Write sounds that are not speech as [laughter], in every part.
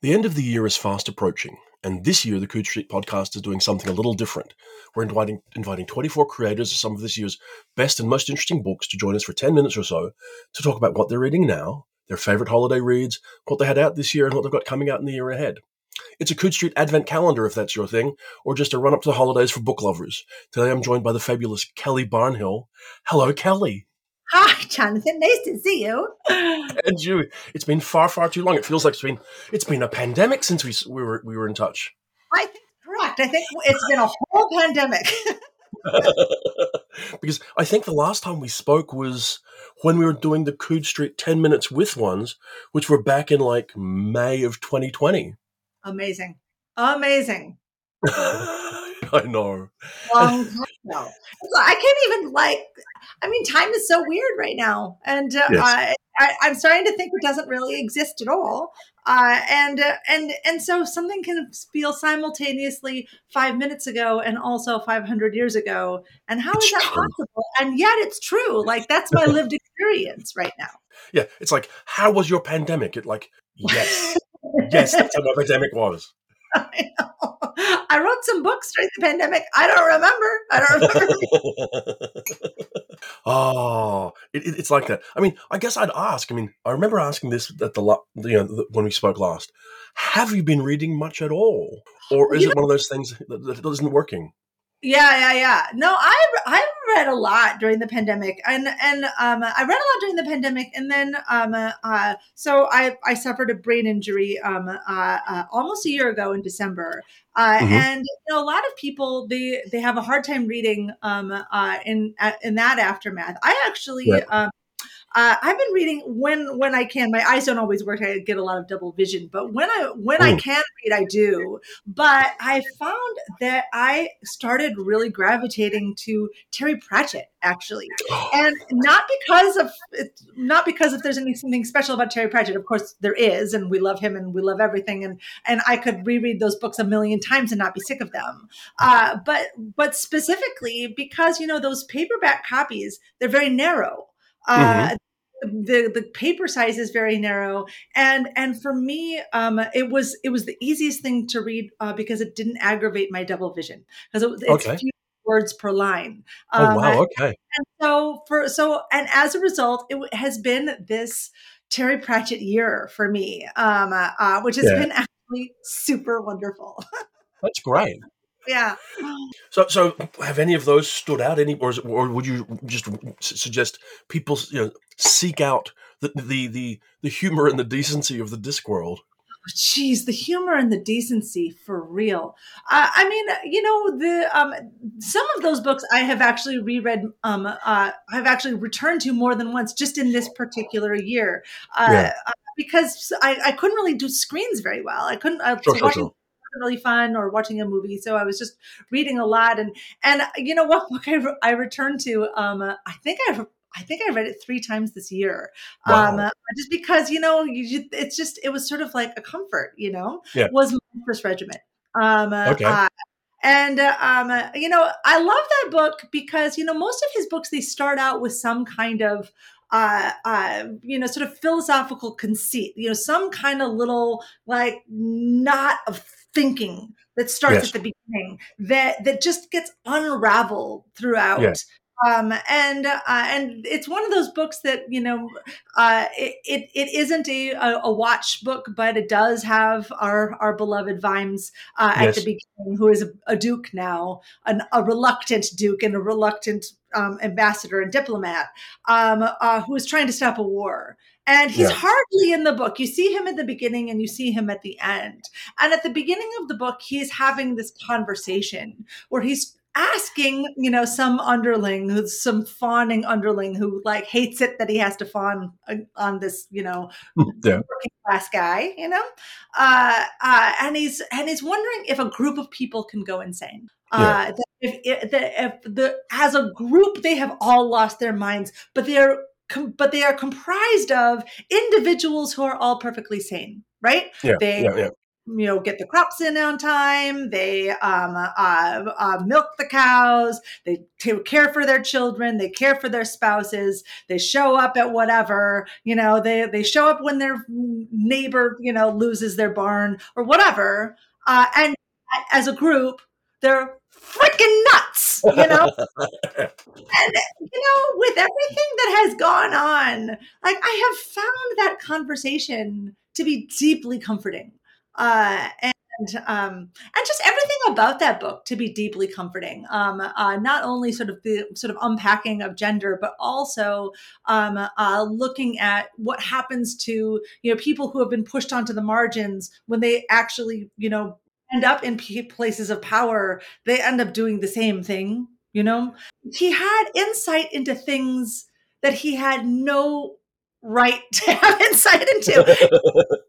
The end of the year is fast approaching, and this year the Coode Street podcast is doing something a little different. We're inviting inviting 24 creators of some of this year's best and most interesting books to join us for 10 minutes or so to talk about what they're reading now, their favorite holiday reads, what they had out this year, and what they've got coming out in the year ahead. It's a Coode Street Advent calendar if that's your thing, or just a run up to the holidays for book lovers. Today I'm joined by the fabulous Kelly Barnhill. Hello, Kelly. Hi, Jonathan. Nice to see you. And you. It's been far, far too long. It feels like it's been it's been a pandemic since we we were we were in touch. I think correct. I think it's been a whole pandemic. [laughs] because I think the last time we spoke was when we were doing the Coode Street 10 minutes with ones, which were back in like May of 2020. Amazing. Amazing. [laughs] [laughs] I know. Long time ago. I can't even like. I mean, time is so weird right now, and uh, Yes. I, I, I'm starting to think it doesn't really exist at all. Uh, and uh, and and so something can feel simultaneously five minutes ago and also 500 years ago. And how is It's that true. possible? And yet it's true. Like that's my lived experience right now. Yeah, it's like, how was your pandemic? It like, yes, yes, that's how my [laughs] pandemic was. [laughs] I. [laughs] I wrote some books during the pandemic. I don't remember. I don't remember. [laughs] oh, it, it- it's like that. I mean, I guess I'd ask. I mean, I remember asking this at the you know the, when we spoke last. Have you been reading much at all, or is You it one of those things that, that isn't working? Yeah, yeah, yeah. No, I I read a lot during the pandemic, and and um, I read a lot during the pandemic, and then um, uh, so I I suffered a brain injury um, uh, uh, almost a year ago in December, uh, Mhm. and you know a lot of people they they have a hard time reading um, uh, in uh, in that aftermath. I actually. Yeah. Um, uh, I've been reading when when I can. My eyes don't always work. I get a lot of double vision, but when I when I Mm. can read, I do. But I found that I started really gravitating to Terry Pratchett, actually, [gasps] and not because of it- not because if there's anything special about Terry Pratchett. Of course, there is, and we love him, and we love everything, and and I could reread those books a million times and not be sick of them. Uh, but but specifically because you know those paperback copies, they're very narrow. Uh, the the paper size is very narrow and and for me um it was it was the easiest thing to read uh, because it didn't aggravate my double vision because it, it's Okay. few words per line Oh um, wow, okay. and so for so and as a result it has been this terry pratchett year for me um uh, uh, which has Yeah. been actually super wonderful [laughs] That's great. Yeah So, so have any of those stood out? Any, or, it, or would you just suggest people, you know, seek out the the the, the humor and the decency of the Discworld? Jeez, the humor and the decency for real. Uh, I mean, you know, the um, some of those books I have actually reread. Um, uh, I've actually returned to more than once, just in this particular year, uh, Yeah. uh, because I, I couldn't really do screens very well. I couldn't. Uh, Sure, sure, sure. Really fun or watching a movie, so I was just reading a lot. And and you know what book I, re- I returned to? Um, uh, I think I've. I think I read it three times this year um, Wow. uh, just because you know you, it's just it was sort of like a comfort you know Yeah. was my first regiment um uh, Okay. uh, and uh, um uh, you know i love that book because you know most of his books they start out with some kind of uh, uh, you know, sort of philosophical conceit, you know, some kind of little like knot of thinking that starts Yes. at the beginning that that just gets unraveled throughout. Yes. Um, and uh, and it's one of those books that you know uh, it, it it isn't a, a watch book, but it does have our our beloved Vimes uh, at Yes. the beginning, who is a, a duke now, an, a reluctant duke and a reluctant um, ambassador and diplomat, um, uh, who is trying to stop a war. And he's Yeah. hardly in the book. You see him at the beginning and you see him at the end. And at the beginning of the book, he's having this conversation where he's asking, you know, some underling who's some fawning underling who like hates it that he has to fawn on- on this, you know, Yeah. working class guy, you know, uh, uh, and he's and he's wondering if a group of people can go insane. Uh, that if, if, that if the as a group they have all lost their minds, but they're com- but they are comprised of individuals who are all perfectly sane, right? Yeah, They yeah, yeah. you know get the crops in on time they um, uh, uh, milk the cows they take care for their children they care for their spouses they show up at whatever you know they they show up when their neighbor you know loses their barn or whatever uh, and as a group they're freaking nuts [laughs] you know and you know with everything that has gone on like i have found that conversation to be deeply comforting uh, and um, and just everything about that book to be deeply comforting. Um, uh, not only sort of the sort of unpacking of gender, but also um, uh, looking at what happens to you know people who have been pushed onto the margins when they actually you know end up in places of power. They end up doing the same thing. You know, he had insight into things that he had no right [laughs] to have insight into. [laughs]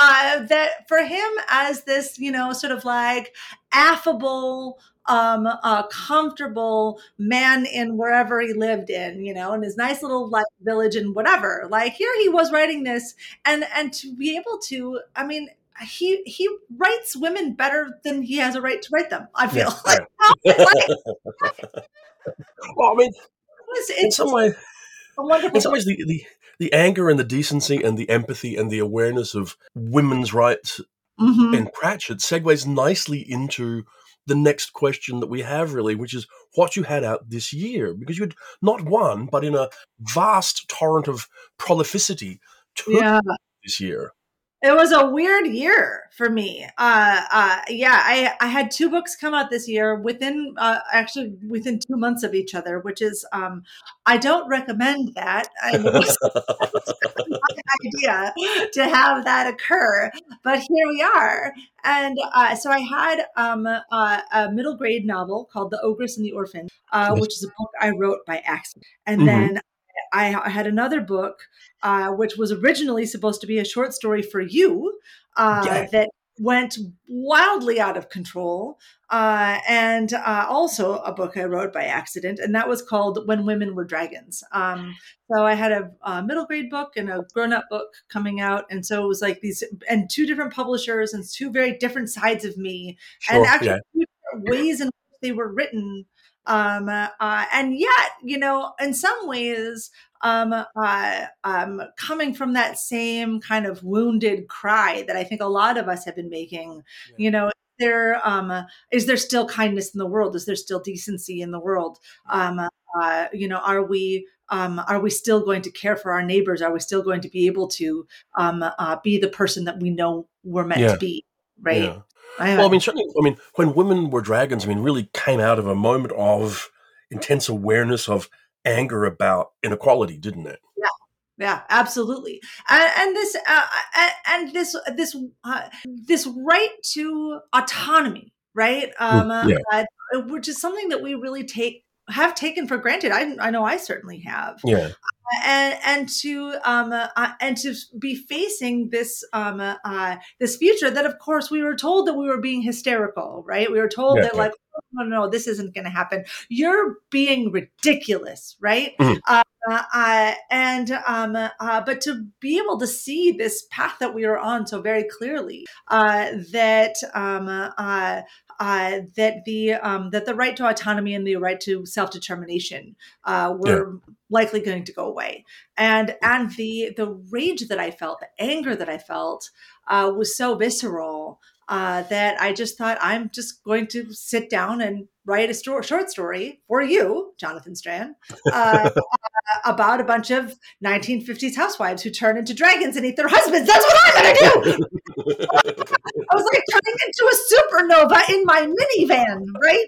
uh, that for him as this, you know, sort of like affable, um, uh, comfortable man in wherever he lived in, you know, in his nice little like village and whatever. Like here he was writing this, and and to be able to, I mean, he he writes women better than he has a right to write them. I feel yeah, like, like, [laughs] well, I mean, it's, it's in some way, in some ways, the, the the anger and the decency and the empathy and the awareness of women's rights mm-hmm. in Pratchett segues nicely into the next question that we have, really, which is what you had out this year. Because you had not one, but in a vast torrent of prolificity, two yeah. this year. It was a weird year for me. Uh, uh, yeah, I, I had two books come out this year within uh, actually within two months of each other, which is um, I don't recommend that. I [laughs] [laughs] idea to have that occur, but here we are. And uh, so I had um, uh, a middle grade novel called The Ogress and the Orphan, uh, which is a book I wrote by accident, and mm-hmm. then I had another book, uh, which was originally supposed to be a short story for you, uh, yeah. that went wildly out of control. Uh, and uh, also a book I wrote by accident, and that was called When Women Were Dragons. Um, so I had a, a, middle grade book and a grown up book coming out. And so it was like these, and two different publishers and two very different sides of me, sure, and actually yeah. ways in which they were written um, uh, and yet, you know, in some ways, um, uh, um, coming from that same kind of wounded cry that I think a lot of us have been making, yeah. you know, there um, is there still kindness in the world? Is there still decency in the world? Um, uh, you know, are we um, are we still going to care for our neighbors? Are we still going to be able to um, uh, be the person that we know we're meant yeah. to be? Right. Yeah. I, well, I mean, certainly, I mean, when women were dragons, I mean, really came out of a moment of intense awareness of anger about inequality, didn't it? Yeah. Yeah, absolutely, and, and this uh, and this this uh, this right to autonomy, right? Um, yeah. uh, which is something that we really take have taken for granted. I I know I certainly have. Yeah and and to um uh, and to be facing this um uh, this future that of course we were told that we were being hysterical right we were told yeah, that yeah. like oh, no no this isn't going to happen you're being ridiculous right mm-hmm. uh, uh, and um, uh, but to be able to see this path that we are on so very clearly uh, that um, uh, that the um, that the right to autonomy and the right to self determination uh, were yeah. likely going to go away, and and the the rage that I felt, the anger that I felt, uh, was so visceral uh, that I just thought I'm just going to sit down and write a sto- short story for you, Jonathan Strahan, uh, [laughs] about a bunch of 1950s housewives who turn into dragons and eat their husbands. That's what I'm going to do. [laughs] I was like turning into a supernova in my minivan, right?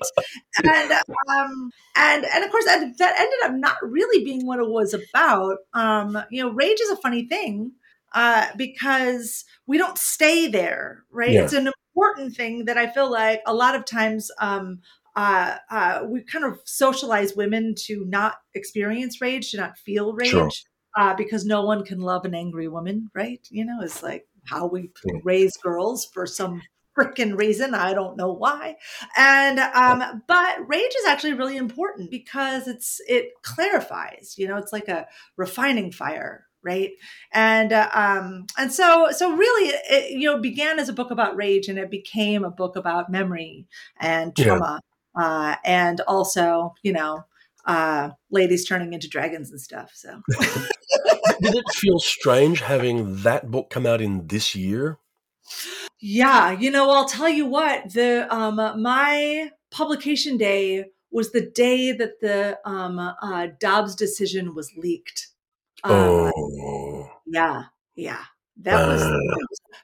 And um, and and of course that, that ended up not really being what it was about. Um, you know, rage is a funny thing uh, because we don't stay there, right? Yeah. It's an important thing that I feel like a lot of times um, uh, uh, we kind of socialize women to not experience rage, to not feel rage, sure. uh, because no one can love an angry woman, right? You know, it's like how we yeah. raise girls for some freaking reason. I don't know why. And um, but rage is actually really important because it's it clarifies. You know, it's like a refining fire right? And uh, um and so so really it you know began as a book about rage and it became a book about memory and trauma yeah. uh and also you know uh ladies turning into dragons and stuff so. [laughs] Did it feel strange having that book come out in this year? Yeah you know i'll tell you what the um my publication day was the day that the um uh dobbs decision was leaked uh, oh. Yeah, yeah. That was uh.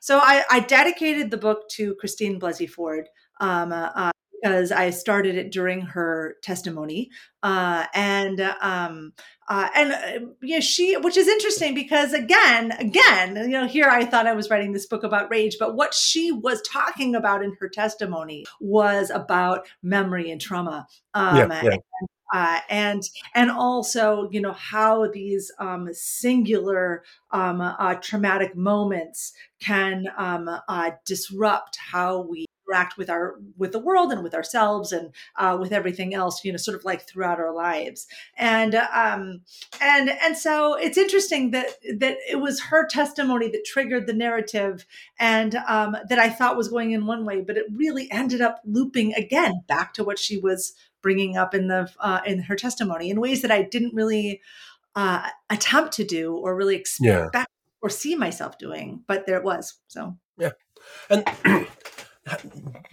so. I, I dedicated the book to Christine Blasey Ford um, uh, because I started it during her testimony, uh, and um, uh, and uh, you know she, which is interesting because again, again, you know, here I thought I was writing this book about rage, but what she was talking about in her testimony was about memory and trauma. Um, yeah, yeah. And, uh, and and also you know how these um, singular um, uh, traumatic moments can um, uh, disrupt how we interact with our with the world and with ourselves and uh, with everything else you know sort of like throughout our lives. And um and and so it's interesting that that it was her testimony that triggered the narrative and um that i thought was going in one way but it really ended up looping again back to what she was bringing up in the uh, in her testimony in ways that I didn't really uh, attempt to do or really expect yeah. or see myself doing, but there it was. So yeah, and. [clears throat]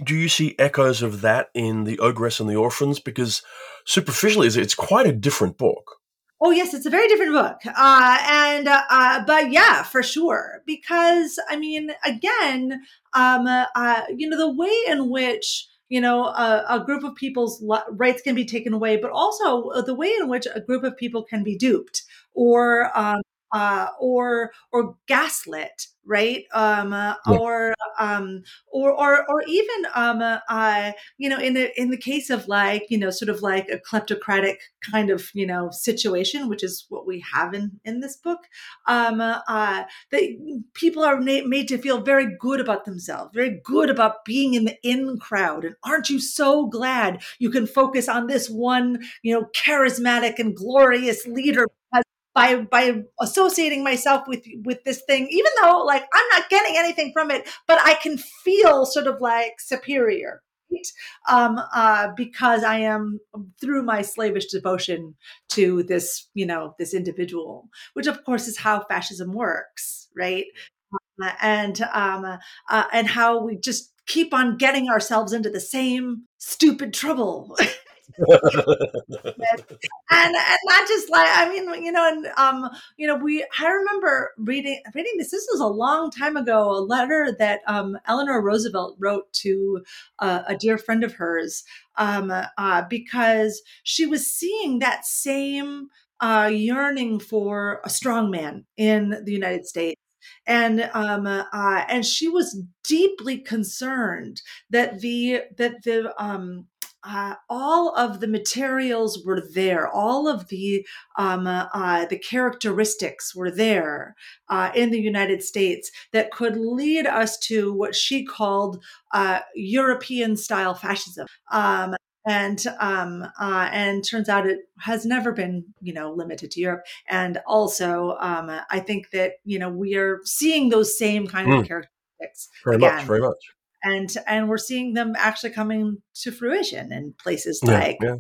do you see echoes of that in the ogress and the orphans because superficially it's quite a different book oh yes it's a very different book uh, and uh, uh, but yeah for sure because i mean again um, uh, you know the way in which you know a, a, group of people's rights can be taken away but also uh, the way in which a group of people can be duped or um, uh, or or gaslit right um, uh, yeah. or um, or or or even um, uh, uh, you know in the in the case of like you know sort of like a kleptocratic kind of you know situation which is what we have in in this book um, uh, that people are na- made to feel very good about themselves very good about being in the in crowd and aren't you so glad you can focus on this one you know charismatic and glorious leader by by associating myself with with this thing even though like i'm not getting anything from it but i can feel sort of like superior right? um uh because i am through my slavish devotion to this you know this individual which of course is how fascism works right uh, and um uh, and how we just keep on getting ourselves into the same stupid trouble [laughs] and and not just like I mean you know and um you know we I remember reading reading this this was a long time ago a letter that um Eleanor Roosevelt wrote to uh, a dear friend of hers um uh, because she was seeing that same uh, yearning for a strong man in the United States. And um, uh, and she was deeply concerned that the that the um, uh, all of the materials were there. All of the um, uh, uh, the characteristics were there uh, in the United States that could lead us to what she called uh, European style fascism. Um, and um, uh, and turns out it has never been you know limited to Europe. And also, um, I think that you know we are seeing those same kind mm. of characteristics very again. much, very much and and we're seeing them actually coming to fruition in places yeah, like yeah.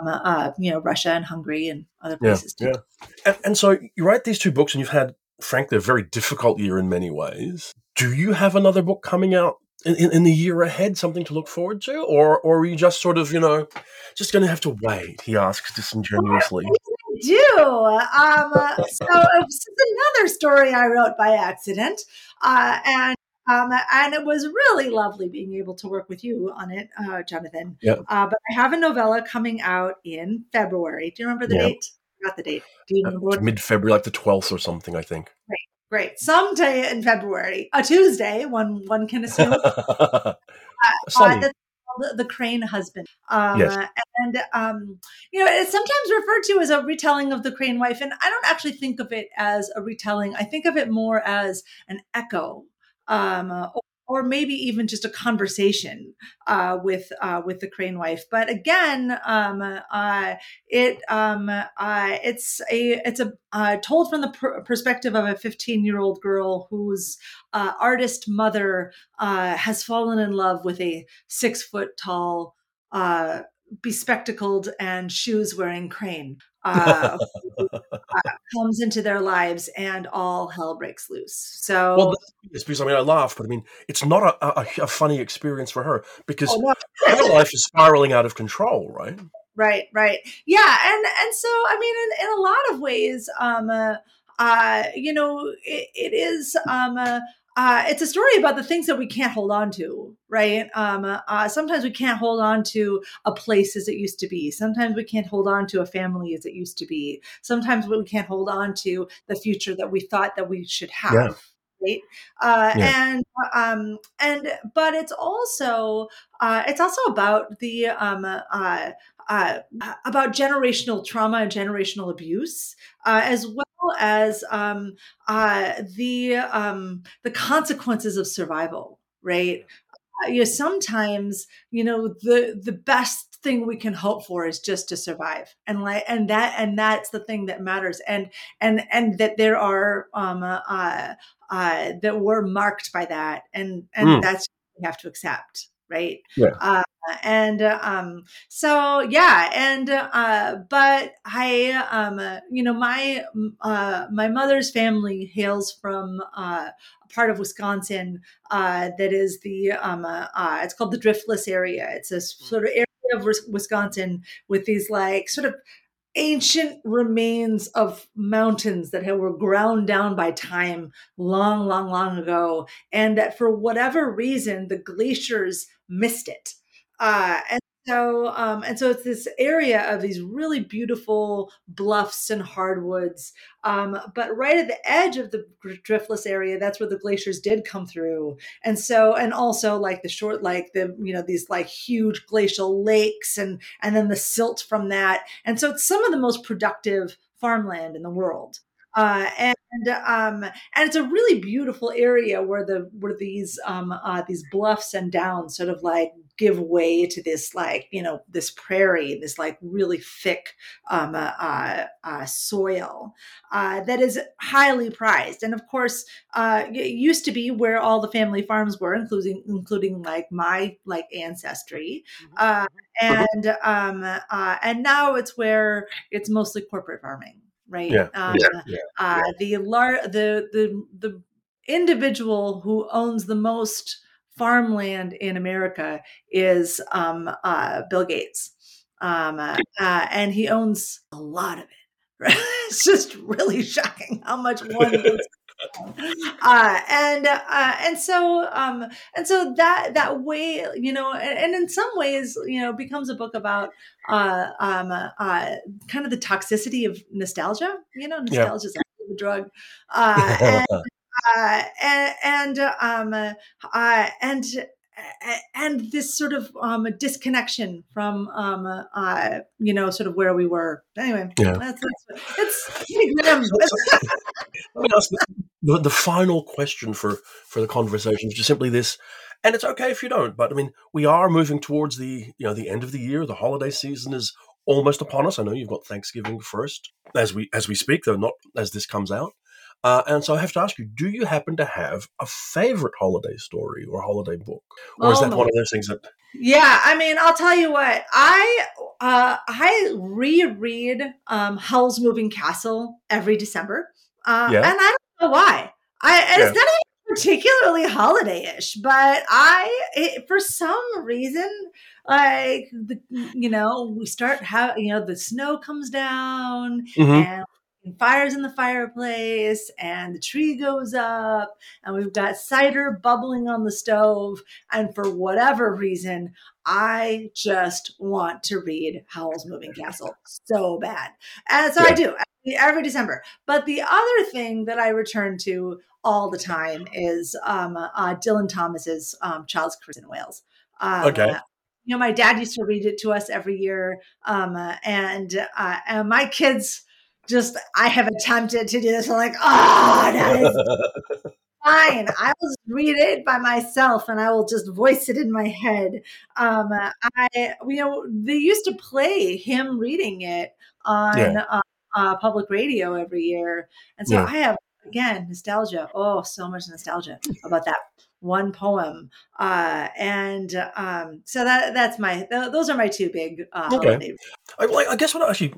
Um, uh, you know Russia and Hungary and other places yeah, too. Yeah. And, and so you write these two books, and you've had, frankly, a very difficult year in many ways. Do you have another book coming out in, in, in, the year ahead, something to look forward to, or or are you just sort of you know just going to have to wait? He asks disingenuously. I do um, so this is another story I wrote by accident, uh, and um, and it was really lovely being able to work with you on it, uh, Jonathan. Yeah. Uh, but I have a novella coming out in February. Do you remember the yep. date? Not the date. Do you remember? Uh, Mid February, like the twelfth or something, I think. Great, great. Someday in February, a Tuesday, one one can [laughs] assume. uh, uh the, the, Crane Husband. Um, yes. And, um, you know, it's sometimes referred to as a retelling of The Crane Wife. And I don't actually think of it as a retelling. I think of it more as an echo um, or maybe even just a conversation uh, with uh, with the crane wife. But again, um, uh, it um, uh, it's a it's a uh, told from the perspective of a 15 year old girl whose uh, artist mother has fallen in love with a six foot tall bespectacled and shoes wearing crane uh, [laughs] uh, comes into their lives and all hell breaks loose. So, well, it's because I mean, I laugh, but I mean, it's not a, a, a funny experience for her because oh, no. her life is spiraling out of control, right? Right, right, yeah, and and so I mean, in, in a lot of ways, um, uh, uh you know, it, it is um. Uh, uh, it's a story about the things that we can't hold on to, right? Um, uh, sometimes we can't hold on to a place as it used to be. Sometimes we can't hold on to a family as it used to be. Sometimes we can't hold on to the future that we thought that we should have. Yeah. Right? Uh, yeah. and um, and but it's also uh, it's also about the um, uh, uh, about generational trauma and generational abuse, uh, as well as um, uh, the um, the consequences of survival. Right? Uh, you know, sometimes you know the the best thing we can hope for is just to survive, and like and that and that's the thing that matters, and and and that there are um, uh, uh, that we're marked by that, and and mm. that's we have to accept right? Yeah. Uh, and uh, um, so yeah, and uh, but I um, you know my uh, my mother's family hails from uh, a part of Wisconsin uh, that is the um, uh, uh, it's called the Driftless area. It's a sort of area of Wisconsin with these like sort of ancient remains of mountains that were ground down by time long, long, long ago, and that for whatever reason the glaciers missed it. Uh, and so, um, and so it's this area of these really beautiful bluffs and hardwoods. Um, but right at the edge of the driftless area, that's where the glaciers did come through. And so, and also like the short, like the, you know, these like huge glacial lakes and, and then the silt from that. And so it's some of the most productive farmland in the world. Uh, and um, and it's a really beautiful area where the where these um, uh, these bluffs and downs sort of like give way to this like you know this prairie this like really thick um, uh, uh, uh soil uh, that is highly prized. And of course uh, it used to be where all the family farms were including including like my like ancestry mm-hmm. and um, and now it's where it's mostly corporate farming right? Yeah, um, yeah, yeah. the lar- the the the individual who owns the most farmland in America is um, uh, Bill Gates. Um, uh, uh, and he owns a lot of it. Right? [laughs] it's just really [laughs] shocking how much one [laughs] uh, and uh, and so um, and so that that way you know and, and, in some ways you know becomes a book about uh, um, uh, kind of the toxicity of nostalgia you know nostalgia is yeah. a drug uh, and, uh, and, and um, uh, and and this sort of um, disconnection from um, uh, you know sort of where we were anyway yeah. that's, that's it's grim. [laughs] Let me ask the, the final question for for the conversation is just simply this and it's okay if you don't but i mean we are moving towards the you know the end of the year the holiday season is almost upon us i know you've got thanksgiving first as we as we speak though not as this comes out uh, and so I have to ask you: Do you happen to have a favorite holiday story or holiday book, or oh, is that one of those things that? Yeah, I mean, I'll tell you what. I uh, I reread um, Howl's Moving Castle every December, uh, yeah. and I don't know why. I it's yeah. not even particularly holiday-ish, but I it, for some reason like the you know we start how you know the snow comes down mm-hmm. and fires in the fireplace and the tree goes up and we've got cider bubbling on the stove and for whatever reason i just want to read howl's moving castle so bad. And so yeah. i do every december. But the other thing that i return to all the time is um, uh, dylan thomas's um, child's christmas in wales. Um, okay. you know my dad used to read it to us every year um, and, uh, and my kids just I have attempted to do this. I'm like, oh, that is. [laughs] fine. I will read it by myself and I will just voice it in my head. Um, I, you know, they used to play him reading it on yeah. uh, uh, public radio every year. And so yeah. I have, again, nostalgia. Oh, so much nostalgia about that one poem. Uh, and um, so that that's my, th- those are my two big uh, okay. I, I guess what actually,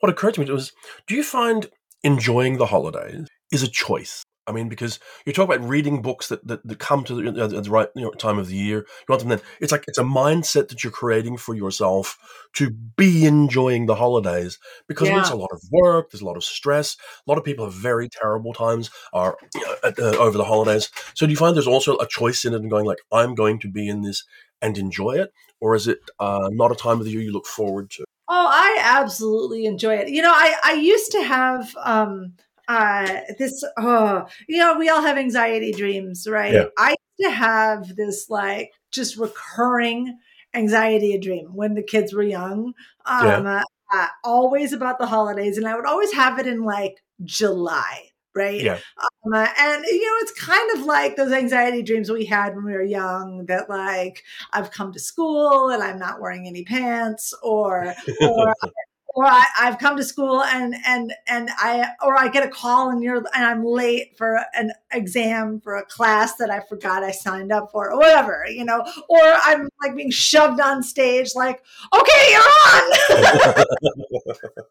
what occurred to me was, do you find enjoying the holidays is a choice? I mean, because you talk about reading books that, that, that come to the, at the right you know, time of the year. You want them then. It's like it's a mindset that you're creating for yourself to be enjoying the holidays because yeah. there's a lot of work, there's a lot of stress. A lot of people have very terrible times are you know, at, uh, over the holidays. So do you find there's also a choice in it and going like, I'm going to be in this and enjoy it, or is it uh, not a time of the year you look forward to? Oh, I absolutely enjoy it. You know, I I used to have. Um, uh, this, oh, you know, we all have anxiety dreams, right? Yeah. I used to have this like just recurring anxiety dream when the kids were young. Um, yeah. uh, always about the holidays, and I would always have it in like July, right? Yeah. Um, uh, and you know, it's kind of like those anxiety dreams we had when we were young. That like I've come to school and I'm not wearing any pants, or or [laughs] or I, have come to school and and and I or I get a call and you're and I'm late for an exam for a class that I forgot I signed up for or whatever, you know, or I'm like being shoved on stage like, okay, you're on. [laughs] I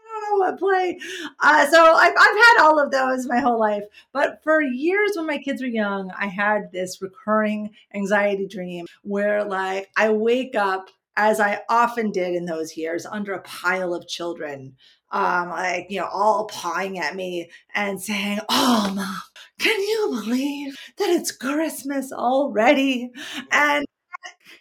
don't know what play. Uh, so I've, I've had all of those my whole life. But for years when my kids were young, I had this recurring anxiety dream where like I wake up as I often did in those years, under a pile of children, um, like, you know, all pawing at me and saying, Oh, mom, can you believe that it's Christmas already? And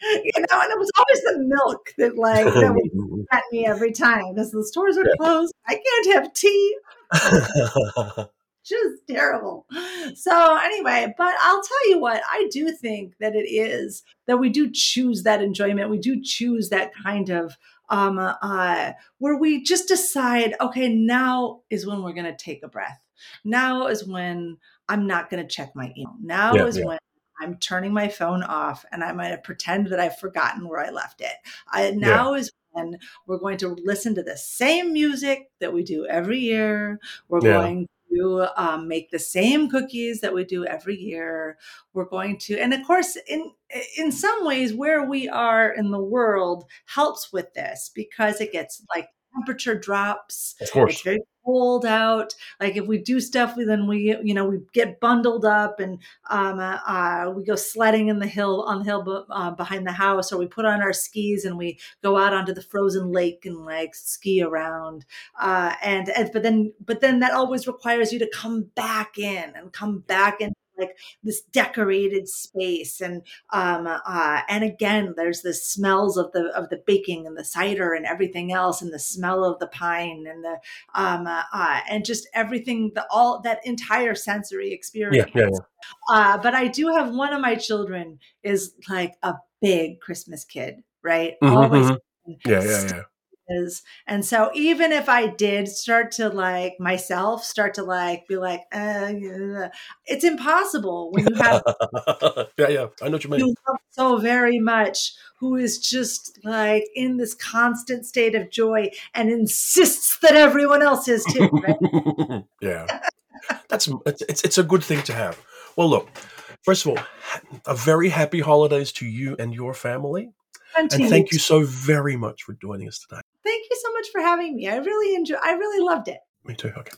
you know, and it was always the milk that like that would [laughs] at me every time because the stores are closed. I can't have tea. [laughs] [laughs] just terrible. So anyway, but I'll tell you what, I do think that it is that we do choose that enjoyment. We do choose that kind of um uh where we just decide, okay, now is when we're going to take a breath. Now is when I'm not going to check my email. Now yeah, is yeah. when I'm turning my phone off and I'm going to pretend that I've forgotten where I left it. I, now yeah. is when we're going to listen to the same music that we do every year. We're going to um, make the same cookies that we do every year. We're going to, and of course, in in some ways, where we are in the world helps with this because it gets like temperature drops. Of course. It's very cold out. Like if we do stuff, we then we you know we get bundled up and um, uh, uh, we go sledding in the hill on the hill uh, behind the house, or we put on our skis and we go out onto the frozen lake and like ski around. Uh, and, and but then but then that always requires you to come back in and come back in like this decorated space and um uh and again there's the smells of the of the baking and the cider and everything else and the smell of the pine and the um uh, uh and just everything the all that entire sensory experience yeah, yeah, yeah. uh but i do have one of my children is like a big christmas kid right mm-hmm, always mm-hmm. yeah yeah yeah is. And so even if I did start to like myself start to like be like, uh, it's impossible when you have [laughs] yeah yeah I know what you mean. You love so very much who is just like in this constant state of joy and insists that everyone else is too. Right? [laughs] yeah, that's it's it's a good thing to have. Well, look. First of all, a very happy holidays to you and your family. And, and thank you so very much for joining us today. Much for having me. I really enjoy I really loved it. Me too. Okay.